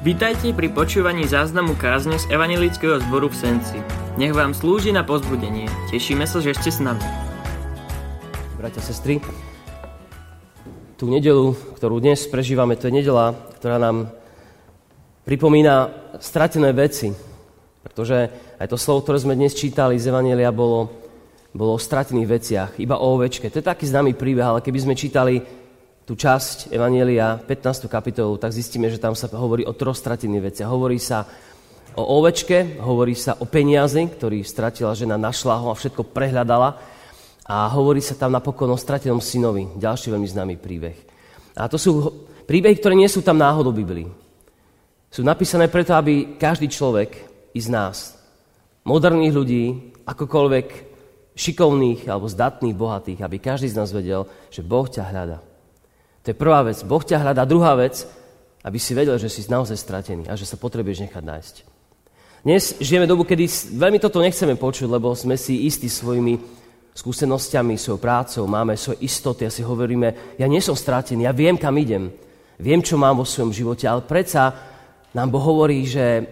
Vítajte pri počúvaní záznamu kázne z Evangelického zboru v Senci. Nech vám slúži na pozbudenie. Tešíme sa, že ste s nami. Bratia, sestry, tú nedelu, ktorú dnes prežívame, to je nedela, ktorá nám pripomína stratené veci. Pretože aj to slovo, ktoré sme dnes čítali z Evangelia, bolo, bolo o stratených veciach, iba o ovečke. To je taký známy príbeh, ale keby sme čítali tú časť Evanielia, 15. kapitolu, tak zistíme, že tam sa hovorí o troch stratených veciach. Hovorí sa o ovečke, hovorí sa o peniaze, ktorý stratila žena, našla ho a všetko prehľadala. A hovorí sa tam napokon o stratenom synovi, ďalší veľmi známy príbeh. A to sú príbehy, ktoré nie sú tam náhodou Biblii. Sú napísané preto, aby každý človek i z nás, moderných ľudí, akokoľvek šikovných alebo zdatných, bohatých, aby každý z nás vedel, že Boh ťa hľada. Je prvá vec. Boh ťa hľadá. Druhá vec, aby si vedel, že si naozaj stratený a že sa potrebuješ nechať nájsť. Dnes žijeme dobu, kedy veľmi toto nechceme počuť, lebo sme si istí svojimi skúsenosťami, svojou prácou, máme svoje istoty a si hovoríme, ja nie som stratený, ja viem, kam idem, viem, čo mám vo svojom živote, ale predsa nám Boh hovorí, že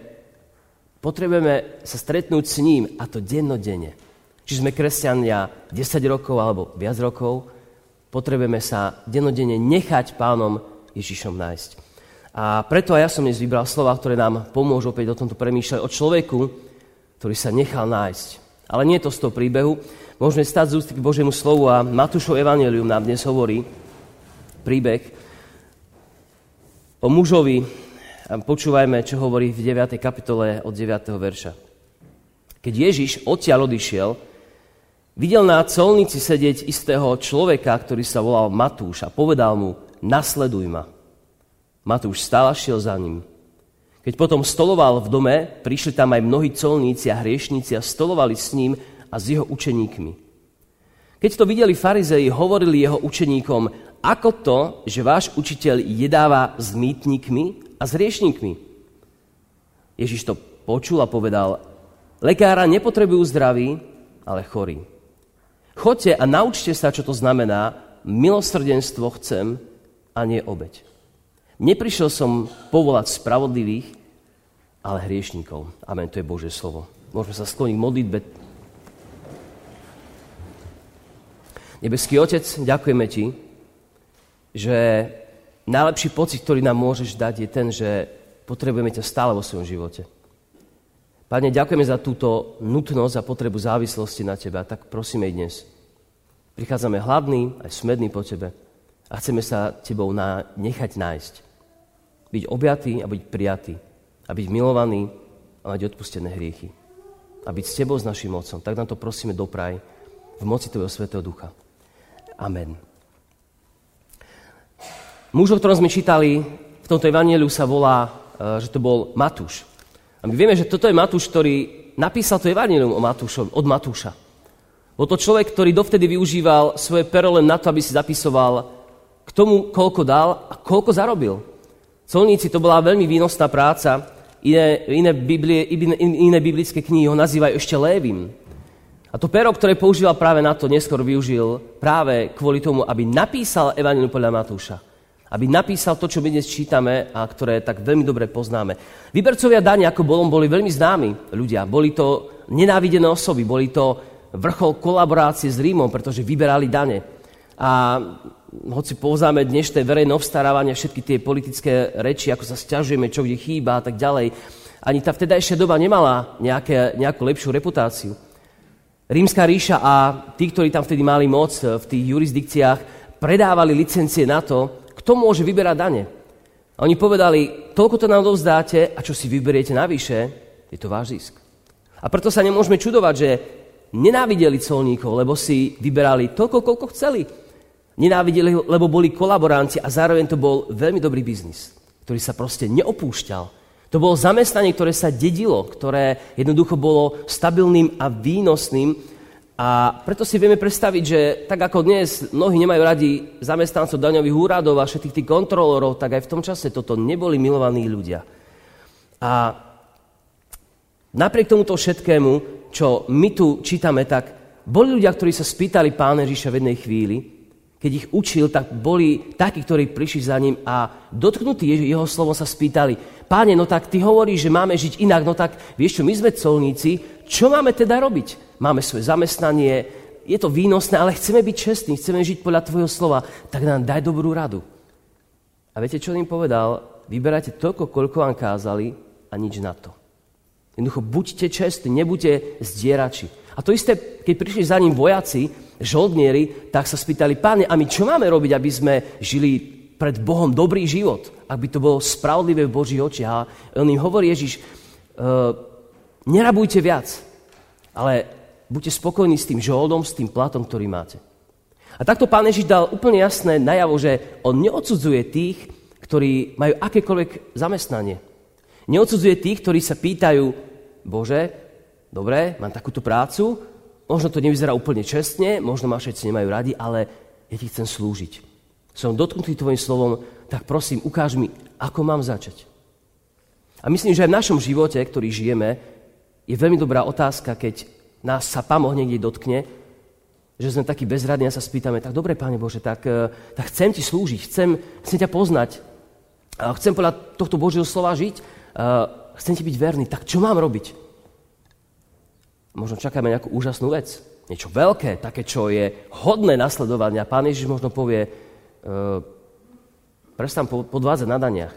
potrebujeme sa stretnúť s ním a to dennodenne. Či sme kresťania 10 rokov alebo viac rokov, Potrebujeme sa denodene nechať pánom Ježišom nájsť. A preto aj ja som dnes vybral slova, ktoré nám pomôžu opäť o tomto premýšľať o človeku, ktorý sa nechal nájsť. Ale nie je to z toho príbehu. Môžeme stať z ústy k Božiemu slovu a Matúšov Evangelium nám dnes hovorí príbeh o mužovi. A počúvajme, čo hovorí v 9. kapitole od 9. verša. Keď Ježiš odtiaľ odišiel, Videl na colnici sedieť istého človeka, ktorý sa volal Matúš a povedal mu, nasleduj ma. Matúš stál a šiel za ním. Keď potom stoloval v dome, prišli tam aj mnohí colníci a hriešníci a stolovali s ním a s jeho učeníkmi. Keď to videli farizei, hovorili jeho učeníkom, ako to, že váš učiteľ jedáva s mýtnikmi a s hriešníkmi. Ježiš to počul a povedal, lekára nepotrebujú zdraví, ale chorí. Choďte a naučte sa, čo to znamená, milosrdenstvo chcem a nie obeď. Neprišiel som povolať spravodlivých, ale hriešníkov. Amen, to je Božie slovo. Môžeme sa skloniť k modlitbe. Nebeský Otec, ďakujeme Ti, že najlepší pocit, ktorý nám môžeš dať, je ten, že potrebujeme ťa stále vo svojom živote. Pane, ďakujeme za túto nutnosť a potrebu závislosti na Teba. Tak prosíme i dnes. Prichádzame hladní, aj smední po Tebe a chceme sa Tebou na, nechať nájsť. Byť objatý a byť prijatý. A byť milovaný a mať odpustené hriechy. A byť s Tebou, s našim Otcom. Tak nám to prosíme dopraj v moci Tvojho Svetého Ducha. Amen. Muž, o ktorom sme čítali v tomto evanieliu sa volá, e, že to bol Matúš. A my vieme, že toto je Matúš, ktorý napísal to evanilium o Matúšom, od Matúša. Bol to človek, ktorý dovtedy využíval svoje pero len na to, aby si zapisoval k tomu, koľko dal a koľko zarobil. Colníci to bola veľmi výnosná práca. Iné, iné, Biblie, iné, biblické knihy ho nazývajú ešte Lévim. A to pero, ktoré používal práve na to, neskôr využil práve kvôli tomu, aby napísal Evangelium podľa Matúša aby napísal to, čo my dnes čítame a ktoré tak veľmi dobre poznáme. Vybercovia dane ako bolom boli veľmi známi ľudia. Boli to nenávidené osoby, boli to vrchol kolaborácie s Rímom, pretože vyberali dane. A hoci poznáme dnešné verejné obstarávanie, všetky tie politické reči, ako sa stiažujeme, čo kde chýba a tak ďalej, ani tá vtedajšia doba nemala nejaké, nejakú lepšiu reputáciu. Rímska ríša a tí, ktorí tam vtedy mali moc v tých jurisdikciách, predávali licencie na to, kto môže vyberať dane? A oni povedali, toľko to nám dovzdáte a čo si vyberiete navyše, je to váš zisk. A preto sa nemôžeme čudovať, že nenávideli colníkov, lebo si vyberali toľko, koľko chceli. Nenávideli, lebo boli kolaboranti a zároveň to bol veľmi dobrý biznis, ktorý sa proste neopúšťal. To bolo zamestnanie, ktoré sa dedilo, ktoré jednoducho bolo stabilným a výnosným a preto si vieme predstaviť, že tak ako dnes mnohí nemajú radi zamestnancov daňových úradov a všetkých tých kontrolorov, tak aj v tom čase toto neboli milovaní ľudia. A napriek tomuto všetkému, čo my tu čítame, tak boli ľudia, ktorí sa spýtali pána Ježiša v jednej chvíli, keď ich učil, tak boli takí, ktorí prišli za ním a dotknutí jeho slovom sa spýtali, páne, no tak ty hovoríš, že máme žiť inak, no tak vieš čo, my sme colníci, čo máme teda robiť? Máme svoje zamestnanie, je to výnosné, ale chceme byť čestní, chceme žiť podľa tvojho slova, tak nám daj dobrú radu. A viete, čo im povedal? Vyberajte toľko, koľko vám kázali a nič na to. Jednoducho, buďte čestní, nebuďte zdierači. A to isté, keď prišli za ním vojaci, žoldnieri, tak sa spýtali, páne, a my čo máme robiť, aby sme žili pred Bohom dobrý život, aby to bolo spravodlivé v Božích očiach. A on im hovorí Ježiš, uh, nerabujte viac, ale buďte spokojní s tým žoldom, s tým platom, ktorý máte. A takto pán Ježiš dal úplne jasné najavo, že on neodsudzuje tých, ktorí majú akékoľvek zamestnanie. Neodsudzuje tých, ktorí sa pýtajú, Bože, dobre, mám takúto prácu, Možno to nevyzerá úplne čestne, možno ma všetci nemajú radi, ale ja ti chcem slúžiť. Som dotknutý tvojim slovom, tak prosím, ukáž mi, ako mám začať. A myslím, že aj v našom živote, ktorý žijeme, je veľmi dobrá otázka, keď nás sa Pán niekde dotkne, že sme takí bezradní a sa spýtame, tak dobre, Pane Bože, tak, eh, tak chcem Ti slúžiť, chcem, chcem ťa poznať, chcem podľa tohto Božieho slova žiť, chcem Ti byť verný, tak čo mám robiť? možno čakáme nejakú úžasnú vec. Niečo veľké, také, čo je hodné nasledovania. Pán Ježiš možno povie, e, prestan podvádzať na daniach.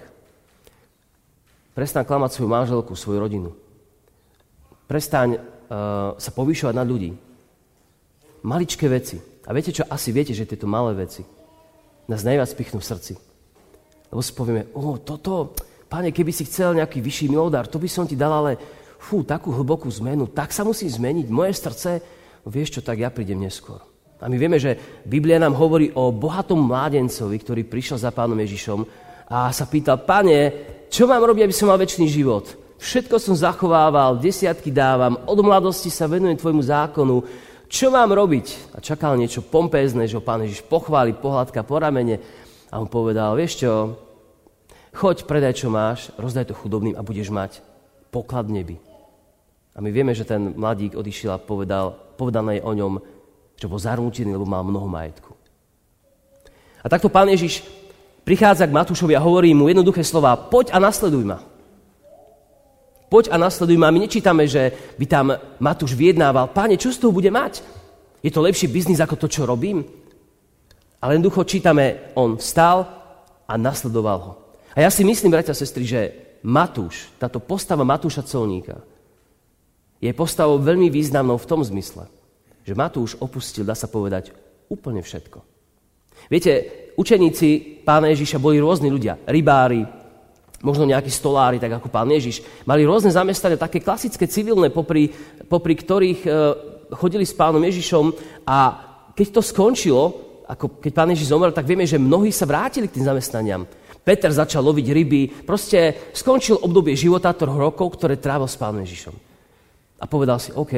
Prestan klamať svoju manželku, svoju rodinu. Prestaň sa povýšovať na ľudí. Maličké veci. A viete čo? Asi viete, že tieto malé veci nás najviac pichnú v srdci. Lebo si povieme, o, toto, pane, keby si chcel nejaký vyšší milodár, to by som ti dal, ale fú, takú hlbokú zmenu, tak sa musí zmeniť moje srdce, no vieš čo, tak ja prídem neskôr. A my vieme, že Biblia nám hovorí o bohatom mládencovi, ktorý prišiel za pánom Ježišom a sa pýtal, pane, čo mám robiť, aby som mal väčší život? Všetko som zachovával, desiatky dávam, od mladosti sa venujem tvojmu zákonu, čo mám robiť? A čakal niečo pompézne, že ho pán Ježiš pochváli, pohľadka po ramene a on povedal, vieš čo, choď, predaj, čo máš, rozdaj to chudobným a budeš mať poklad v. A my vieme, že ten mladík odišiel a povedal, povedané o ňom, že bol zarmútený, lebo mal mnoho majetku. A takto pán Ježiš prichádza k Matúšovi a hovorí mu jednoduché slova, poď a nasleduj ma. Poď a nasleduj ma. My nečítame, že by tam Matúš vyjednával, páne, čo z toho bude mať? Je to lepší biznis ako to, čo robím? Ale jednoducho čítame, on vstal a nasledoval ho. A ja si myslím, bratia a sestry, že Matúš, táto postava Matúša Colníka, je postavou veľmi významnou v tom zmysle, že Matúš opustil, dá sa povedať, úplne všetko. Viete, učeníci pána Ježiša boli rôzni ľudia, rybári, možno nejakí stolári, tak ako pán Ježiš. Mali rôzne zamestnania, také klasické, civilné, popri, popri ktorých e, chodili s pánom Ježišom a keď to skončilo, ako keď pán Ježiš zomrel, tak vieme, že mnohí sa vrátili k tým zamestnaniam. Peter začal loviť ryby, proste skončil obdobie života troch rokov, ktoré trávil s pánom Ježišom a povedal si, OK,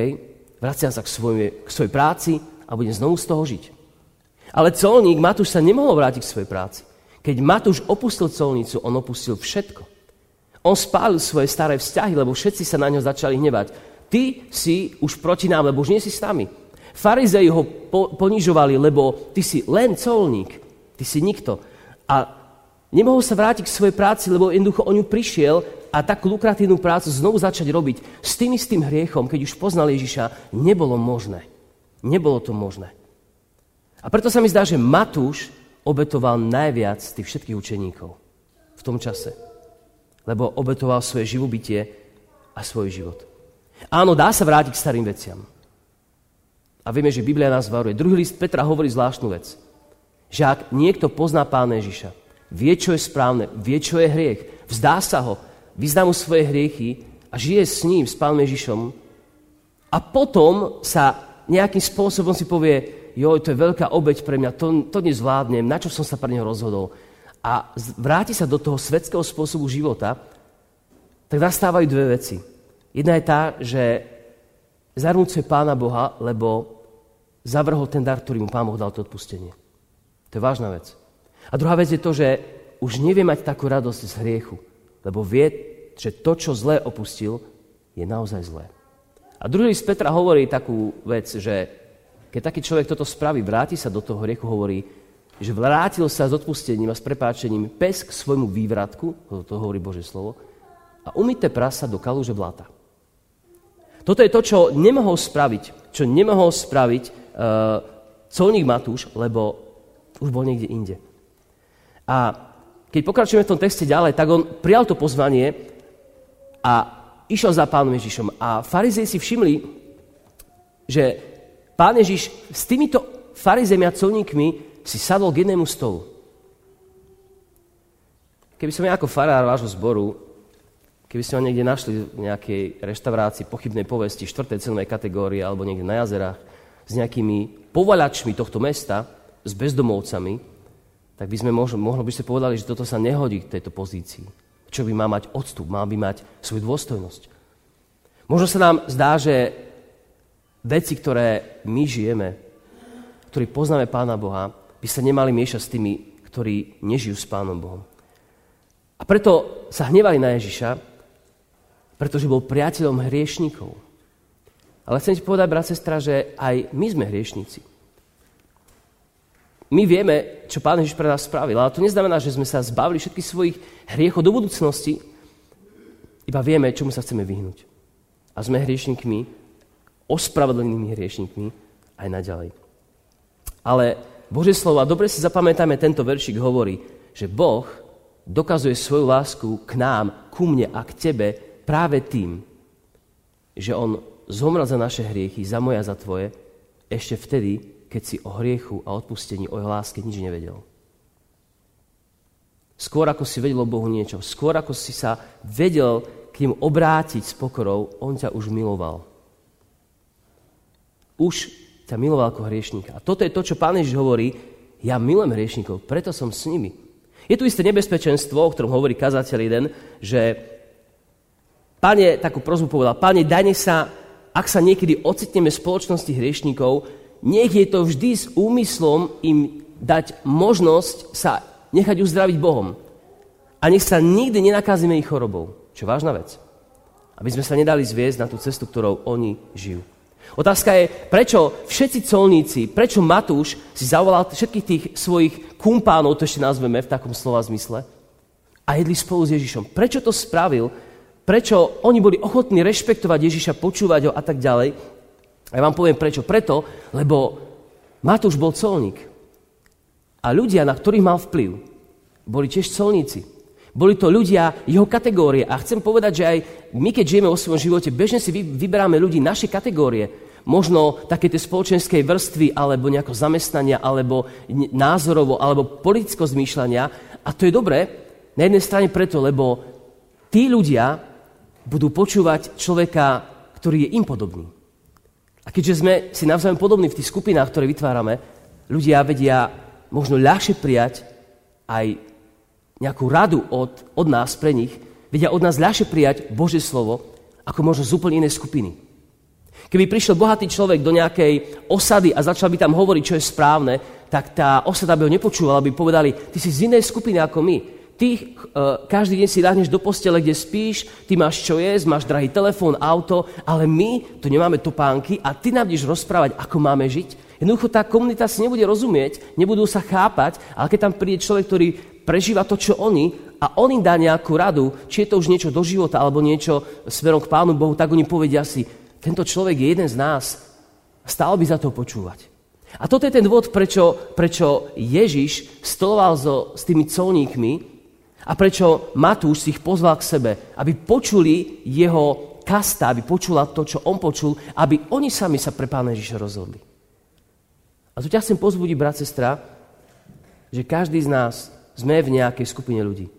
vraciam sa k svojej, k svojej práci a budem znovu z toho žiť. Ale colník Matúš sa nemohol vrátiť k svojej práci. Keď Matúš opustil colnicu, on opustil všetko. On spálil svoje staré vzťahy, lebo všetci sa na ňo začali hnevať. Ty si už proti nám, lebo už nie si s nami. Farizei ho po, ponižovali, lebo ty si len colník, ty si nikto. A nemohol sa vrátiť k svojej práci, lebo jednoducho o ňu prišiel a takú lukratívnu prácu znovu začať robiť s tým istým hriechom, keď už poznal Ježiša, nebolo možné. Nebolo to možné. A preto sa mi zdá, že Matúš obetoval najviac z tých všetkých učeníkov v tom čase. Lebo obetoval svoje živobytie a svoj život. Áno, dá sa vrátiť k starým veciam. A vieme, že Biblia nás varuje. Druhý list Petra hovorí zvláštnu vec. Že ak niekto pozná Pána Ježiša, vie, čo je správne, vie, čo je hriech, vzdá sa ho, vyzná mu svoje hriechy a žije s ním, s Pánom Ježišom a potom sa nejakým spôsobom si povie, joj, to je veľká obeď pre mňa, to, to nezvládnem, na čo som sa pre neho rozhodol. A vráti sa do toho svetského spôsobu života, tak nastávajú dve veci. Jedna je tá, že zarmúcuje Pána Boha, lebo zavrhol ten dar, ktorý mu Pán Boh dal to odpustenie. To je vážna vec. A druhá vec je to, že už nevie mať takú radosť z hriechu lebo vie, že to, čo zlé opustil, je naozaj zlé. A druhý list Petra hovorí takú vec, že keď taký človek toto spraví, vráti sa do toho hriechu, hovorí, že vrátil sa s odpustením a s prepáčením pes k svojmu vývratku, to hovorí Bože slovo, a umyté prasa do kalúže blata. Toto je to, čo nemohol spraviť, čo nemohol spraviť uh, colník Matúš, lebo už bol niekde inde. A keď pokračujeme v tom texte ďalej, tak on prijal to pozvanie a išiel za pánom Ježišom. A farizej si všimli, že pán Ježiš s týmito farizemi a colníkmi si sadol k jednému stolu. Keby som ja ako farár vášho zboru, keby ste ho niekde našli v nejakej reštaurácii pochybnej povesti, štvrtej cenovej kategórie alebo niekde na jazerách s nejakými povalačmi tohto mesta, s bezdomovcami, tak by sme možno, možno by ste povedali, že toto sa nehodí k tejto pozícii. Čo by má mať odstup, má by mať svoju dôstojnosť. Možno sa nám zdá, že veci, ktoré my žijeme, ktorí poznáme Pána Boha, by sa nemali miešať s tými, ktorí nežijú s Pánom Bohom. A preto sa hnevali na Ježiša, pretože bol priateľom hriešnikov. Ale chcem ti povedať, brat, sestra, že aj my sme hriešníci. My vieme, čo Pán Ježiš pre nás spravil, ale to neznamená, že sme sa zbavili všetkých svojich hriechov do budúcnosti, iba vieme, čomu sa chceme vyhnúť. A sme hriešnikmi, ospravedlenými hriešnikmi aj naďalej. Ale Bože slovo, a dobre si zapamätáme, tento veršik hovorí, že Boh dokazuje svoju lásku k nám, ku mne a k tebe práve tým, že On zomrel za naše hriechy, za moje a za tvoje, ešte vtedy, keď si o hriechu a odpustení, o jeho láske nič nevedel. Skôr ako si vedel o Bohu niečo, skôr ako si sa vedel k ním obrátiť s pokorou, On ťa už miloval. Už ťa miloval ako hriešníka. A toto je to, čo Pán Ježiš hovorí, ja milujem hriešníkov, preto som s nimi. Je tu isté nebezpečenstvo, o ktorom hovorí kazateľ jeden, že Pane, takú prozbu povedal, Pane, dajne sa, ak sa niekedy ocitneme v spoločnosti hriešníkov, nech je to vždy s úmyslom im dať možnosť sa nechať uzdraviť Bohom. A nech sa nikdy nenakazíme ich chorobou. Čo vážna vec. Aby sme sa nedali zviesť na tú cestu, ktorou oni žijú. Otázka je, prečo všetci colníci, prečo Matúš si zavolal všetkých tých svojich kumpánov, to ešte nazveme v takom slova zmysle, a jedli spolu s Ježišom. Prečo to spravil? Prečo oni boli ochotní rešpektovať Ježiša, počúvať ho a tak ďalej? A ja vám poviem prečo. Preto, lebo Matúš bol colník. A ľudia, na ktorých mal vplyv, boli tiež colníci. Boli to ľudia jeho kategórie. A chcem povedať, že aj my, keď žijeme vo svojom živote, bežne si vyberáme ľudí našej kategórie. Možno také tie spoločenskej vrstvy, alebo nejako zamestnania, alebo názorovo, alebo politického zmýšľania. A to je dobré, na jednej strane preto, lebo tí ľudia budú počúvať človeka, ktorý je im podobný. A keďže sme si navzájom podobní v tých skupinách, ktoré vytvárame, ľudia vedia možno ľahšie prijať aj nejakú radu od, od nás pre nich, vedia od nás ľahšie prijať Božie slovo, ako možno z úplne inej skupiny. Keby prišiel bohatý človek do nejakej osady a začal by tam hovoriť, čo je správne, tak tá osada by ho nepočúvala, by povedali, ty si z inej skupiny ako my. Ty uh, každý deň si dáhneš do postele, kde spíš, ty máš čo jesť, máš drahý telefón, auto, ale my tu nemáme topánky a ty nám budeš rozprávať, ako máme žiť. Jednoducho tá komunita si nebude rozumieť, nebudú sa chápať, ale keď tam príde človek, ktorý prežíva to, čo oni a on im dá nejakú radu, či je to už niečo do života alebo niečo smerom k Pánu Bohu, tak oni povedia si, tento človek je jeden z nás, stále by za to počúvať. A toto je ten dôvod, prečo, prečo Ježiš stoloval so, s tými colníkmi a prečo Matúš si ich pozval k sebe, aby počuli jeho kasta, aby počula to, čo on počul, aby oni sami sa pre Pána Ježiša rozhodli. A tu ťa chcem pozbudiť, brat, sestra, že každý z nás sme v nejakej skupine ľudí.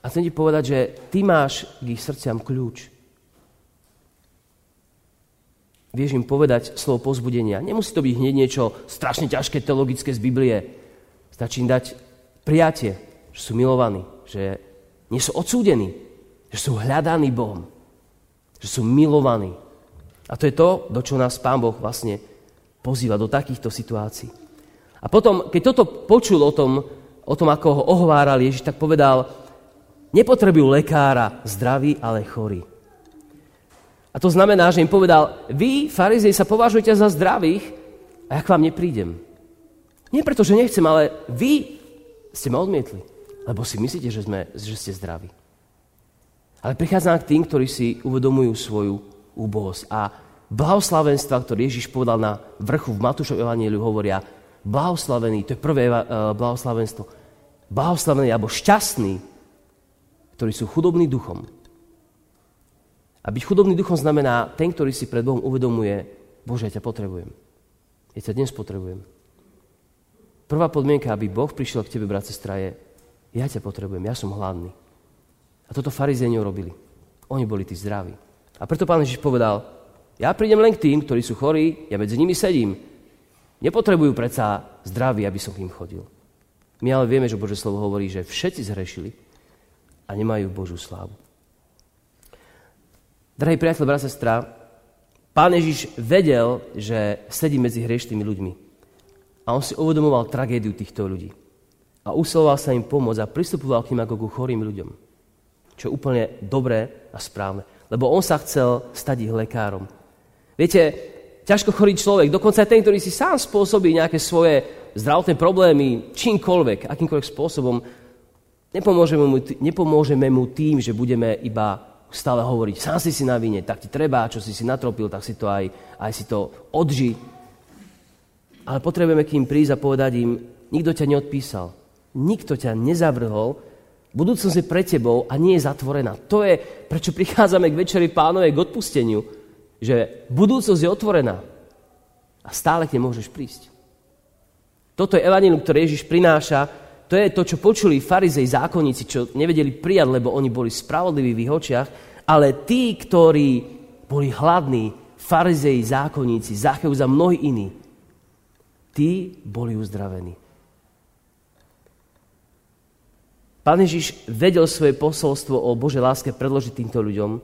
A chcem ti povedať, že ty máš k ich srdciam kľúč. Vieš im povedať slovo pozbudenia. Nemusí to byť hneď niečo strašne ťažké teologické z Biblie. Stačí im dať prijatie, že sú milovaní, že nie sú odsúdení, že sú hľadaní Bohom, že sú milovaní. A to je to, do čo nás Pán Boh vlastne pozýva do takýchto situácií. A potom, keď toto počul o tom o tom, ako ho ohováral Ježiš, tak povedal, nepotrebujú lekára zdravý, ale chorý. A to znamená, že im povedal, vy, farizej, sa považujete za zdravých a ja k vám neprídem. Nie preto, že nechcem, ale vy ste ma odmietli, lebo si myslíte, že, sme, že ste zdraví. Ale prichádzam k tým, ktorí si uvedomujú svoju úbohosť. A blahoslavenstva, ktoré Ježiš povedal na vrchu v Matúšov Evangeliu, hovoria, blahoslavený, to je prvé uh, blahoslavenstvo, blahoslavený alebo šťastný, ktorí sú chudobní duchom. A byť chudobný duchom znamená ten, ktorý si pred Bohom uvedomuje, Bože, ja ťa potrebujem. Ja ťa dnes potrebujem. Prvá podmienka, aby Boh prišiel k tebe, brat, sestra, je, ja ťa potrebujem, ja som hladný. A toto farizéni robili. Oni boli tí zdraví. A preto pán Ježiš povedal, ja prídem len k tým, ktorí sú chorí, ja medzi nimi sedím. Nepotrebujú predsa zdraví, aby som k ním chodil. My ale vieme, že Bože slovo hovorí, že všetci zhrešili a nemajú Božú slávu. Drahý priateľ, brat, sestra, pán Ježiš vedel, že sedí medzi hrieštými ľuďmi. A on si uvedomoval tragédiu týchto ľudí. A usiloval sa im pomôcť a pristupoval k ním ako ku chorým ľuďom čo je úplne dobré a správne. Lebo on sa chcel stať ich lekárom. Viete, ťažko chorý človek, dokonca aj ten, ktorý si sám spôsobí nejaké svoje zdravotné problémy, čímkoľvek, akýmkoľvek spôsobom, nepomôžeme mu, nepomôžeme mu tým, že budeme iba stále hovoriť, sám si si na vine, tak ti treba, čo si si natropil, tak si to aj, aj si to odži. Ale potrebujeme k ním prísť a povedať im, nikto ťa neodpísal, nikto ťa nezavrhol, Budúcnosť je pre tebou a nie je zatvorená. To je, prečo prichádzame k večeri pánovej, k odpusteniu. Že budúcnosť je otvorená a stále k nej môžeš prísť. Toto je evanílium, ktoré Ježiš prináša. To je to, čo počuli farizej zákonníci, čo nevedeli prijať, lebo oni boli spravodliví v ich očiach. Ale tí, ktorí boli hladní, farizei, zákonníci, Zacheus a mnohí iní, tí boli uzdravení. Pán Ježiš vedel svoje posolstvo o Božej láske predložiť týmto ľuďom,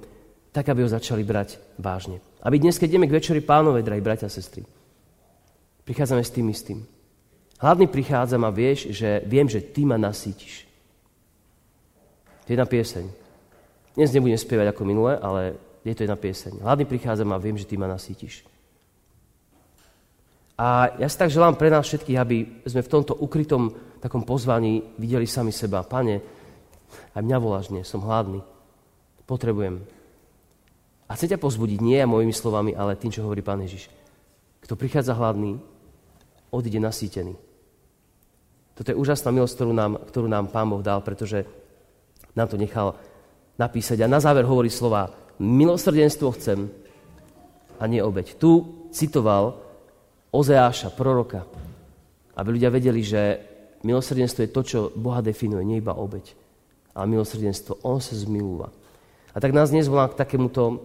tak, aby ho začali brať vážne. Aby dnes, keď ideme k večeri pánovej, drahí bratia a sestry, prichádzame s tým istým. Hladný prichádzam a vieš, že viem, že ty ma nasítiš. To je jedna pieseň. Dnes nebudem spievať ako minule, ale je to jedna pieseň. Hladný prichádzam a viem, že ty ma nasítiš. A ja si tak želám pre nás všetkých, aby sme v tomto ukrytom takom pozvaní videli sami seba. Pane, aj mňa voláš dnes, som hladný. Potrebujem. A chcem ťa pozbudiť nie ja mojimi slovami, ale tým, čo hovorí Pán Ježiš. Kto prichádza hladný, odíde nasýtený. Toto je úžasná milosť, ktorú nám, ktorú nám Pán Boh dal, pretože nám to nechal napísať. A na záver hovorí slova, milosrdenstvo chcem a nie obeď. Tu citoval Ozeáša, proroka, aby ľudia vedeli, že milosrdenstvo je to, čo Boha definuje, nie iba obeď, ale milosrdenstvo, On sa zmilúva. A tak nás dnes volá k takémuto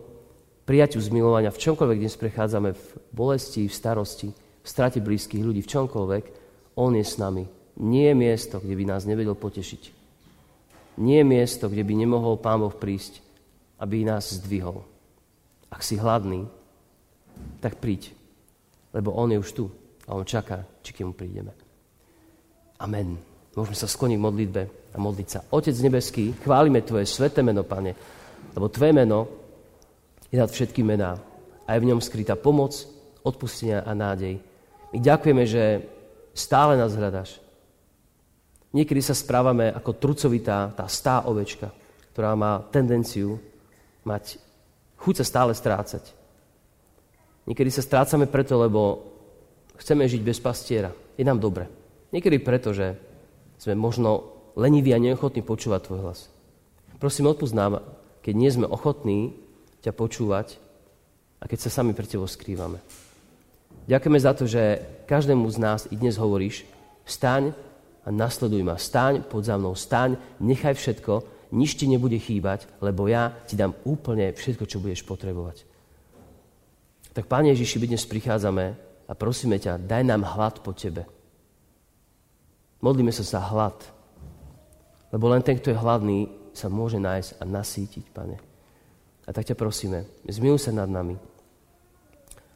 prijaťu zmilovania v čomkoľvek dnes prechádzame v bolesti, v starosti, v strate blízkych ľudí, v čomkoľvek, On je s nami. Nie je miesto, kde by nás nevedel potešiť. Nie je miesto, kde by nemohol Pán Boh prísť, aby nás zdvihol. Ak si hladný, tak príď lebo On je už tu a On čaká, či k mu prídeme. Amen. Môžeme sa skloniť v modlitbe a modliť sa. Otec nebeský, chválime Tvoje sveté meno, Pane, lebo Tvoje meno je nad všetky mená a je v ňom skrytá pomoc, odpustenia a nádej. My ďakujeme, že stále nás hľadaš. Niekedy sa správame ako trucovitá, tá stá ovečka, ktorá má tendenciu mať chuť sa stále strácať. Niekedy sa strácame preto, lebo chceme žiť bez pastiera. Je nám dobre. Niekedy preto, že sme možno leniví a neochotní počúvať Tvoj hlas. Prosím, odpúsť nám, keď nie sme ochotní ťa počúvať a keď sa sami pre Tebou skrývame. Ďakujeme za to, že každému z nás i dnes hovoríš, staň a nasleduj ma, staň pod za mnou, staň, nechaj všetko, nič ti nebude chýbať, lebo ja ti dám úplne všetko, čo budeš potrebovať. Tak, Pane Ježiši, my dnes prichádzame a prosíme ťa, daj nám hlad po Tebe. Modlíme sa za hlad, lebo len ten, kto je hladný, sa môže nájsť a nasítiť, Pane. A tak ťa prosíme, zmiluj sa nad nami.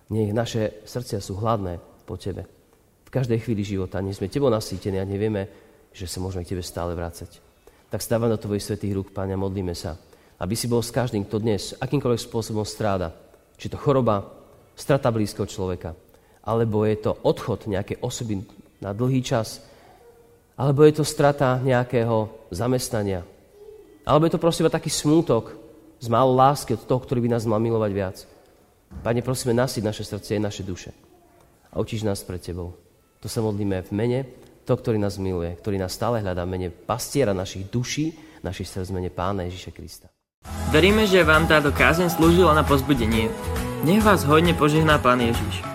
Nech naše srdcia sú hladné po Tebe. Každej chvíli života. Nech sme Tebou nasýtení a nevieme, že sa môžeme k Tebe stále vrácať. Tak stávam do Tvojich svetých rúk, Pane, a modlíme sa. Aby si bol s každým, kto dnes akýmkoľvek spôsobom stráda. Či to choroba, strata blízkeho človeka, alebo je to odchod nejakej osoby na dlhý čas, alebo je to strata nejakého zamestnania, alebo je to prosím taký smútok z málo lásky od toho, ktorý by nás mal milovať viac. Pane, prosíme, nasiť naše srdce a naše duše a učíš nás pred Tebou. To sa modlíme v mene to, ktorý nás miluje, ktorý nás stále hľadá mene pastiera našich duší, našich srdc mene Pána Ježiša Krista. Veríme, že vám táto kázeň slúžila na pozbudenie. Nech vás hodne požehná Pán Ježiš.